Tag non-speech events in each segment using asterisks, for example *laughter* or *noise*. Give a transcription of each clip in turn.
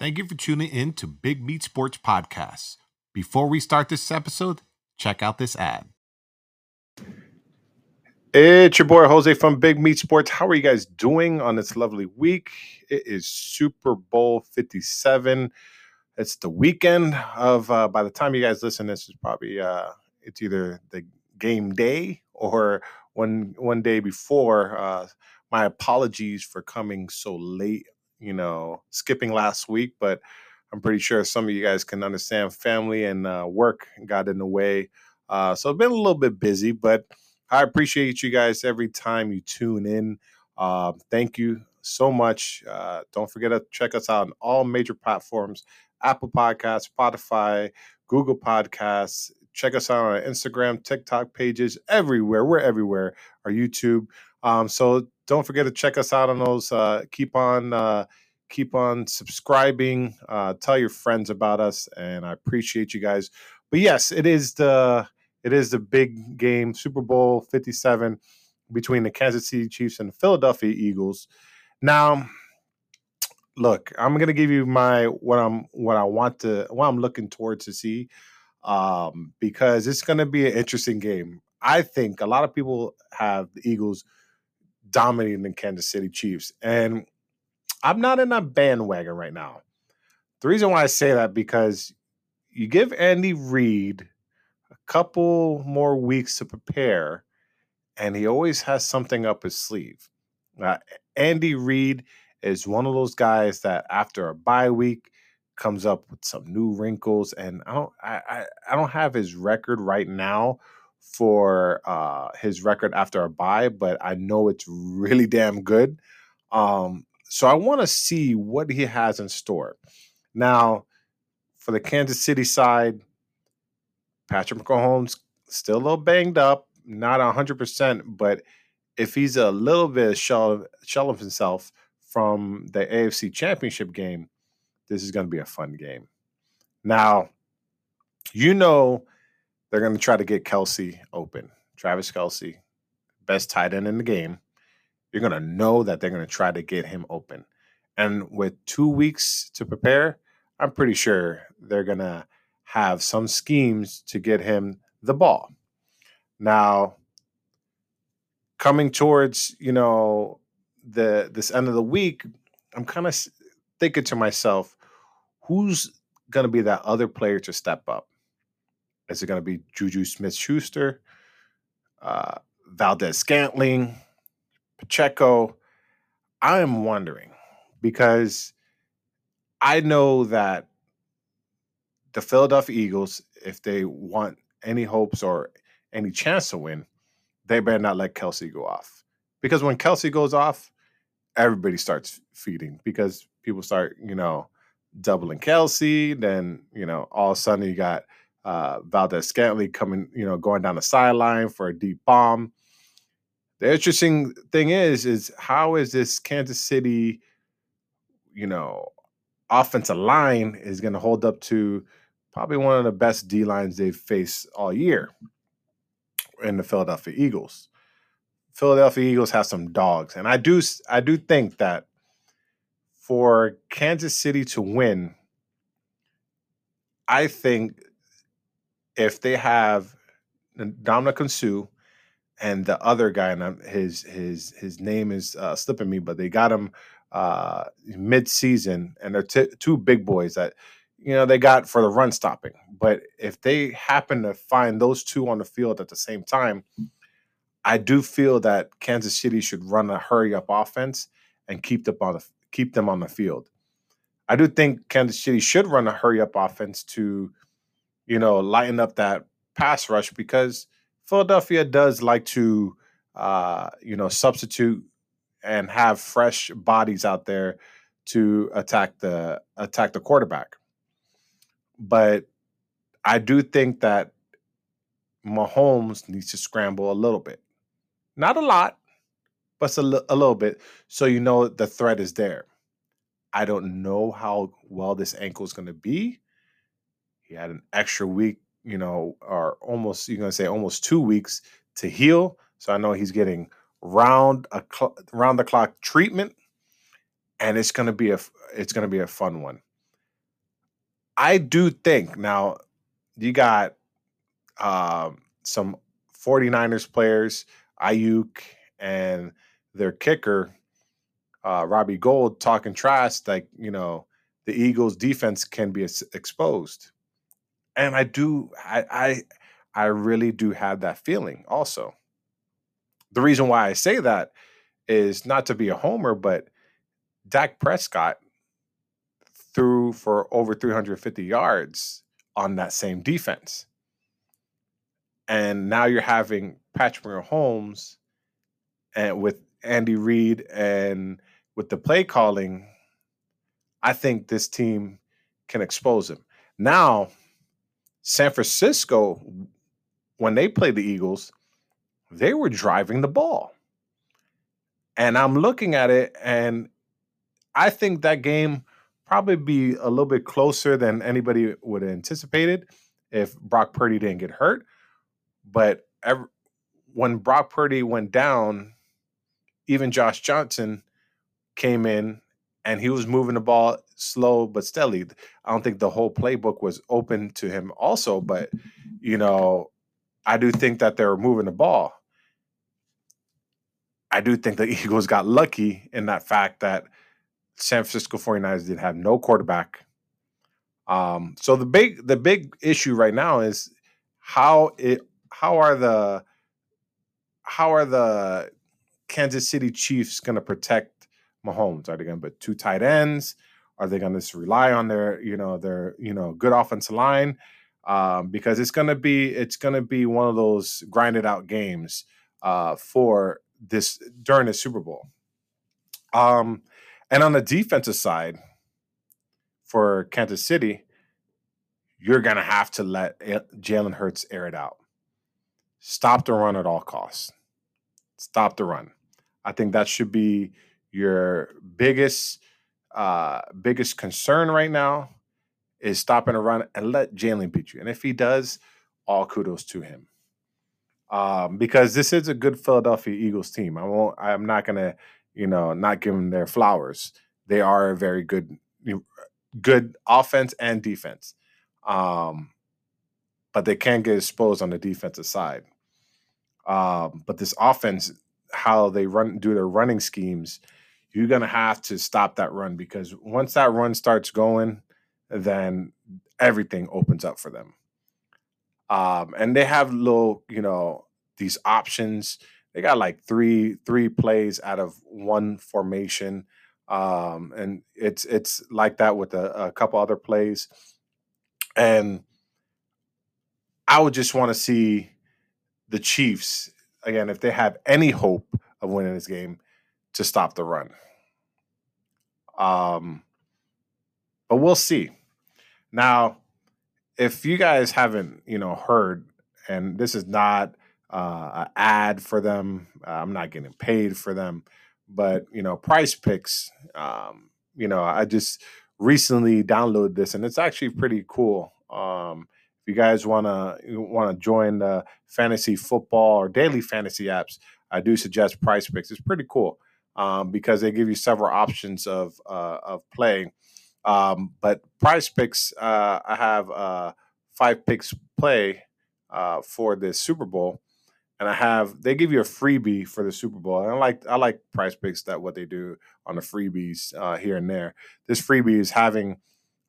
Thank you for tuning in to Big Meat Sports Podcast. Before we start this episode, check out this ad. It's your boy Jose from Big Meat Sports. How are you guys doing on this lovely week? It is Super Bowl 57. It's the weekend of uh, by the time you guys listen, this is probably uh it's either the game day or one one day before. Uh my apologies for coming so late you know, skipping last week, but I'm pretty sure some of you guys can understand family and uh, work got in the way. Uh, so I've been a little bit busy, but I appreciate you guys every time you tune in. Uh, thank you so much. Uh, don't forget to check us out on all major platforms Apple Podcasts, Spotify, Google Podcasts. Check us out on our Instagram, TikTok pages, everywhere. We're everywhere. Our YouTube. Um, so don't forget to check us out on those. Uh, keep on uh, keep on subscribing. Uh, tell your friends about us, and I appreciate you guys. But yes, it is the it is the big game, Super Bowl Fifty Seven, between the Kansas City Chiefs and the Philadelphia Eagles. Now, look, I'm gonna give you my what I'm what I want to what I'm looking towards to see um, because it's gonna be an interesting game. I think a lot of people have the Eagles dominating the Kansas City Chiefs. And I'm not in a bandwagon right now. The reason why I say that because you give Andy Reid a couple more weeks to prepare, and he always has something up his sleeve. Uh, Andy Reid is one of those guys that after a bye week comes up with some new wrinkles, and I don't I, I, I don't have his record right now for uh, his record after a bye, but I know it's really damn good. Um, so I want to see what he has in store. Now, for the Kansas City side, Patrick Mahomes still a little banged up, not 100%, but if he's a little bit shell shell of himself from the AFC Championship game, this is going to be a fun game. Now, you know they're going to try to get Kelce open. Travis Kelce, best tight end in the game. You're going to know that they're going to try to get him open. And with two weeks to prepare, I'm pretty sure they're going to have some schemes to get him the ball. Now, coming towards, you know, the this end of the week, I'm kind of thinking to myself, who's going to be that other player to step up? Is it going to be Juju Smith Schuster, uh, Valdes-Scantling, Pacheco? I am wondering because I know that the Philadelphia Eagles, if they want any hopes or any chance to win, they better not let Kelce go off. Because when Kelce goes off, everybody starts feeding because people start, you know, doubling Kelce. Then, you know, all of a sudden you got uh, Valdes-Scantling coming, you know, going down the sideline for a deep bomb. The interesting thing is, is how is this Kansas City, you know, offensive line is going to hold up to probably one of the best D lines they've faced all year in the Philadelphia Eagles. Philadelphia Eagles have some dogs, and I do I do think that for Kansas City to win, I think if they have Ndamukong Suh and the other guy, and his his his name is uh, slipping me, but they got him uh, mid season, and they're t- two big boys that you know they got for the run stopping. But if they happen to find those two on the field at the same time, I do feel that Kansas City should run a hurry up offense and keep them on the keep them on the field. I do think Kansas City should run a hurry up offense to you know, lighten up that pass rush because Philadelphia does like to, uh, you know, substitute and have fresh bodies out there to attack the attack the quarterback. But I do think that Mahomes needs to scramble a little bit, not a lot, but a, a little bit, so you know the threat is there. I don't know how well this ankle is going to be. He had an extra week, you know, or almost you're gonna say almost two weeks to heal. So I know he's getting round a cl- round the clock treatment, and it's gonna be a it's gonna be a fun one. I do think now you got um, some 49ers players, Aiyuk and their kicker, uh, Robbie Gould, talking trash like, you know, the Eagles defense can be exposed. And I do, I, I, I really do have that feeling also. The reason why I say that is not to be a homer, but Dak Prescott threw for over 350 yards on that same defense. And now you're having Patrick Mahomes and with Andy Reid and with the play calling, I think this team can expose him. Now, San Francisco, when they played the Eagles, they were driving the ball. And I'm looking at it, and I think that game probably be a little bit closer than anybody would have anticipated if Brock Purdy didn't get hurt. But when Brock Purdy went down, even Josh Johnson came in and he was moving the ball slow but steady. I don't think the whole playbook was open to him also, but you know, I do think that they were moving the ball. I do think the *laughs* Eagles got lucky in that fact that San Francisco 49ers didn't have no quarterback. Um, so the big the big issue right now is how it how are the how are the Kansas City Chiefs going to protect Mahomes? Are they going to put two tight ends? Are they going to rely on their you know their you know good offensive line? Um, because it's going to be it's going to be one of those grinded out games uh, for this during the Super Bowl. Um, and on the defensive side for Kansas City, you're going to have to let Jalen Hurts air it out. Stop the run at all costs. Stop the run. I think that should be your biggest uh biggest concern right now is stopping a run and let Jalen beat you. And if he does, all kudos to him. Um, because this is a good Philadelphia Eagles team. I won't I'm not gonna you know, not give them their flowers. They are a very good, good offense and defense. Um, but they can get exposed on the defensive side. Um, but this offense, how they run, do their running schemes, you're gonna have to stop that run because once that run starts going, then everything opens up for them. Um, and they have little, you know, these options. They got like three three plays out of one formation, um, and it's it's like that with a, a couple other plays, and I would just want to see the Chiefs again if they have any hope of winning this game to stop the run. Um, but we'll see. Now, if you guys haven't, you know, heard, and this is not uh, an ad for them. Uh, I'm not getting paid for them, but you know, Prize Picks. Um, you know, I just recently downloaded this, and it's actually pretty cool. Um, if you guys wanna wanna join the fantasy football or daily fantasy apps, I do suggest Prize Picks. It's pretty cool um, because they give you several options of uh, of playing. Um, but Prize Picks, uh, I have uh, five picks play uh, for this Super Bowl and I have they give you a freebie for the Super Bowl. And I like I like Prize Picks that what they do on the freebies uh, here and there. This freebie is having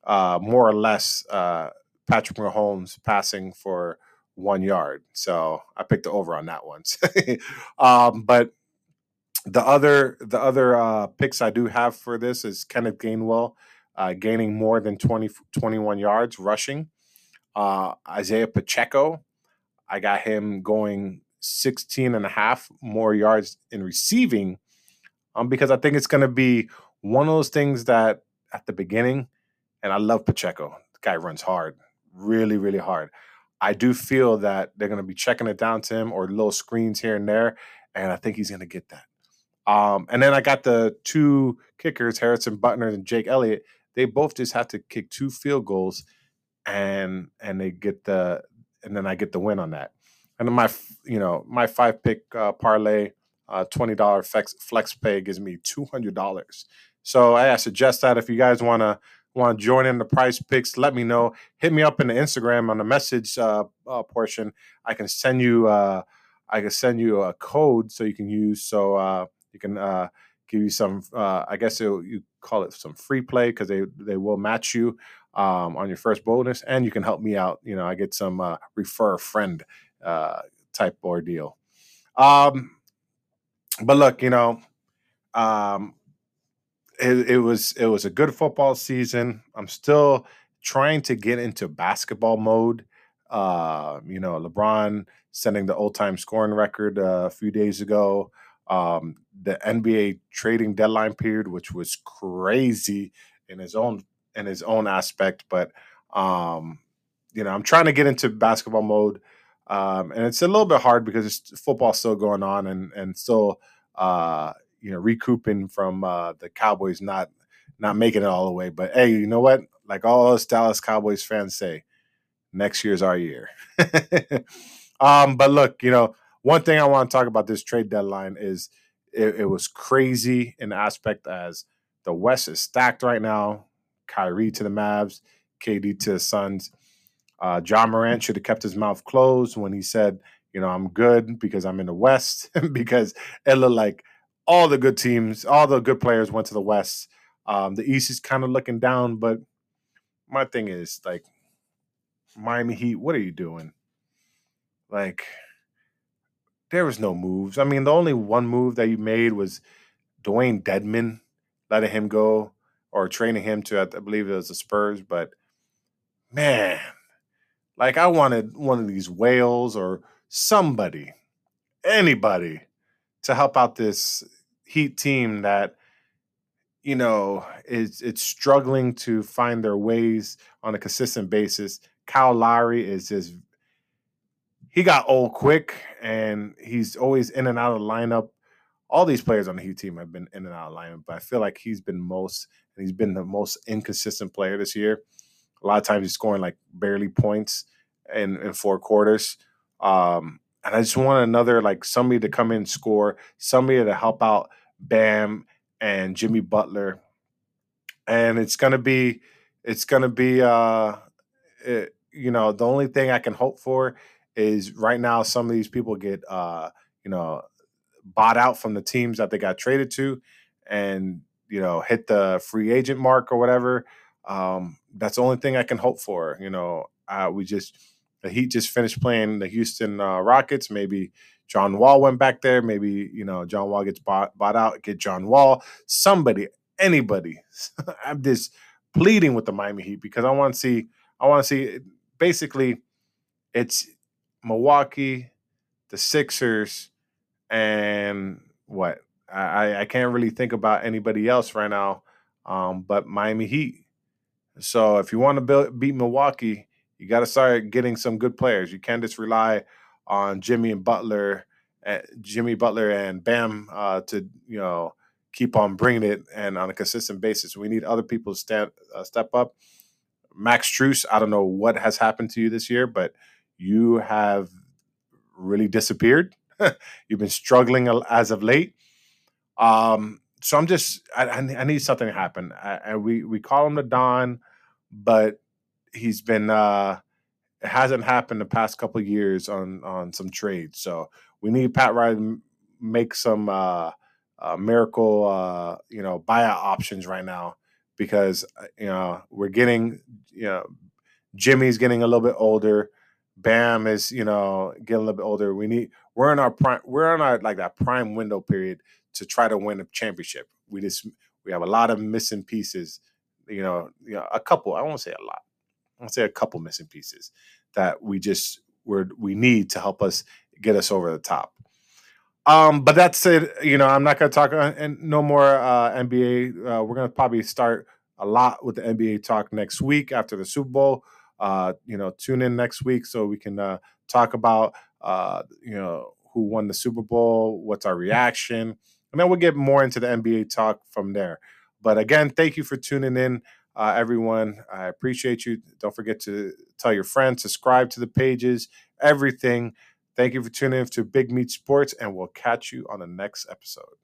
uh, more or less Patrick Mahomes passing for one yard. So I picked the over on that one. *laughs* um, but the other the other uh, picks I do have for this is Kenneth Gainwell uh, gaining more than 20, 21 yards rushing. Uh, Isaiah Pacheco, I got him going 16 and a half more yards in receiving um, because I think it's going to be one of those things that at the beginning, and I love Pacheco. The guy runs hard, really, really hard. I do feel that they're going to be checking it down to him or little screens here and there, and I think he's going to get that. Um, and then I got the two kickers, Harrison Butker and Jake Elliott. They both just have to kick two field goals, and and they get the and then I get the win on that and then my you know my five pick uh, parlay uh, twenty dollar flex flex pay gives me two hundred dollars. So I suggest that if you guys want to want to join in the Prize Picks, let me know. Hit me up in the Instagram on the message uh, uh, portion. I can send you uh, I can send you a code so you can use so you can uh, give you some uh, I guess you call it some free play because they they will match you um, on your first bonus and you can help me out. You know I get some uh, refer a friend uh, type ordeal. Um, but look, you know, um, it, it was it was a good football season. I'm still trying to get into basketball mode. Uh, you know, LeBron setting the old time scoring record uh, a few days ago. Um, the NBA trading deadline period, which was crazy in his own in his own aspect, but um, you know, I'm trying to get into basketball mode, um, and it's a little bit hard because it's football still going on and and still uh, you know recouping from uh, the Cowboys not not making it all the way. But hey, you know what? Like all us Dallas Cowboys fans say, next year's our year. *laughs* um, but look, you know, one thing I want to talk about this trade deadline is it, it was crazy in aspect as the West is stacked right now. Kyrie to the Mavs, KD to the Suns. Uh, Ja Morant should have kept his mouth closed when he said, you know, I'm good because I'm in the West, *laughs* because it looked like all the good teams, all the good players went to the West. Um, the East is kind of looking down, but my thing is like Miami Heat, what are you doing? Like, there was no moves. I mean, the only one move that you made was Dewayne Dedmon, letting him go or training him to, I believe it was the Spurs. But man, like I wanted one of these whales or somebody, anybody to help out this Heat team that you know is it's struggling to find their ways on a consistent basis. Kyle Lowry is just he got old quick and he's always in and out of the lineup. All these players on the Heat team have been in and out of lineup, but I feel like he's been most and he's been the most inconsistent player this year. A lot of times he's scoring like barely points in, in four quarters. Um, and I just want another like somebody to come in and score, somebody to help out Bam and Jimmy Butler. And it's gonna be it's gonna be uh it, you know, the only thing I can hope for is right now some of these people get uh, you know, bought out from the teams that they got traded to and you know, hit the free agent mark or whatever. Um, that's the only thing I can hope for. You know, uh, we just the Heat just finished playing the Houston uh, Rockets. Maybe John Wall went back there. Maybe you know John Wall gets bought bought out. Get John Wall. Somebody, anybody. *laughs* I'm just pleading with the Miami Heat because I want to see. I want to see. Basically, it's Milwaukee, the Sixers, and what I I can't really think about anybody else right now. Um, but Miami Heat. So if you want to build, beat Milwaukee, you got to start getting some good players. You can't just rely on Jimmy and Butler, uh, Jimmy Butler and Bam uh, to you know keep on bringing it and on a consistent basis. We need other people to stand uh, step up. Max Strus, I don't know what has happened to you this year, but you have really disappeared. *laughs* You've been struggling as of late. Um, so I'm just I, I need something to happen. And we we call him the Don, but he's been uh it hasn't happened the past couple years on on some trades. So we need Pat Riley make some uh, uh, miracle uh, you know buyout options right now because uh, you know we're getting you know Jimmy's getting a little bit older. Bam is you know getting a little bit older. We need we're in our prime we're in our like that prime window period to try to win a championship. We just we have a lot of missing pieces. You know, you know a couple. I won't say a lot I'll say a couple missing pieces that we just we're, we need to help us get us over the top. Um, but that's it. You know, I'm not going to talk uh, and no more uh, NBA. Uh, we're going to probably start a lot with the NBA talk next week after the Super Bowl. Uh, you know, tune in next week so we can uh, talk about uh, you know who won the Super Bowl, what's our reaction, and then we'll get more into the NBA talk from there. But again, thank you for tuning in uh, everyone. I appreciate you. Don't forget to tell your friends, subscribe to the pages, everything. Thank you for tuning in to Big Meat Sports, and we'll catch you on the next episode.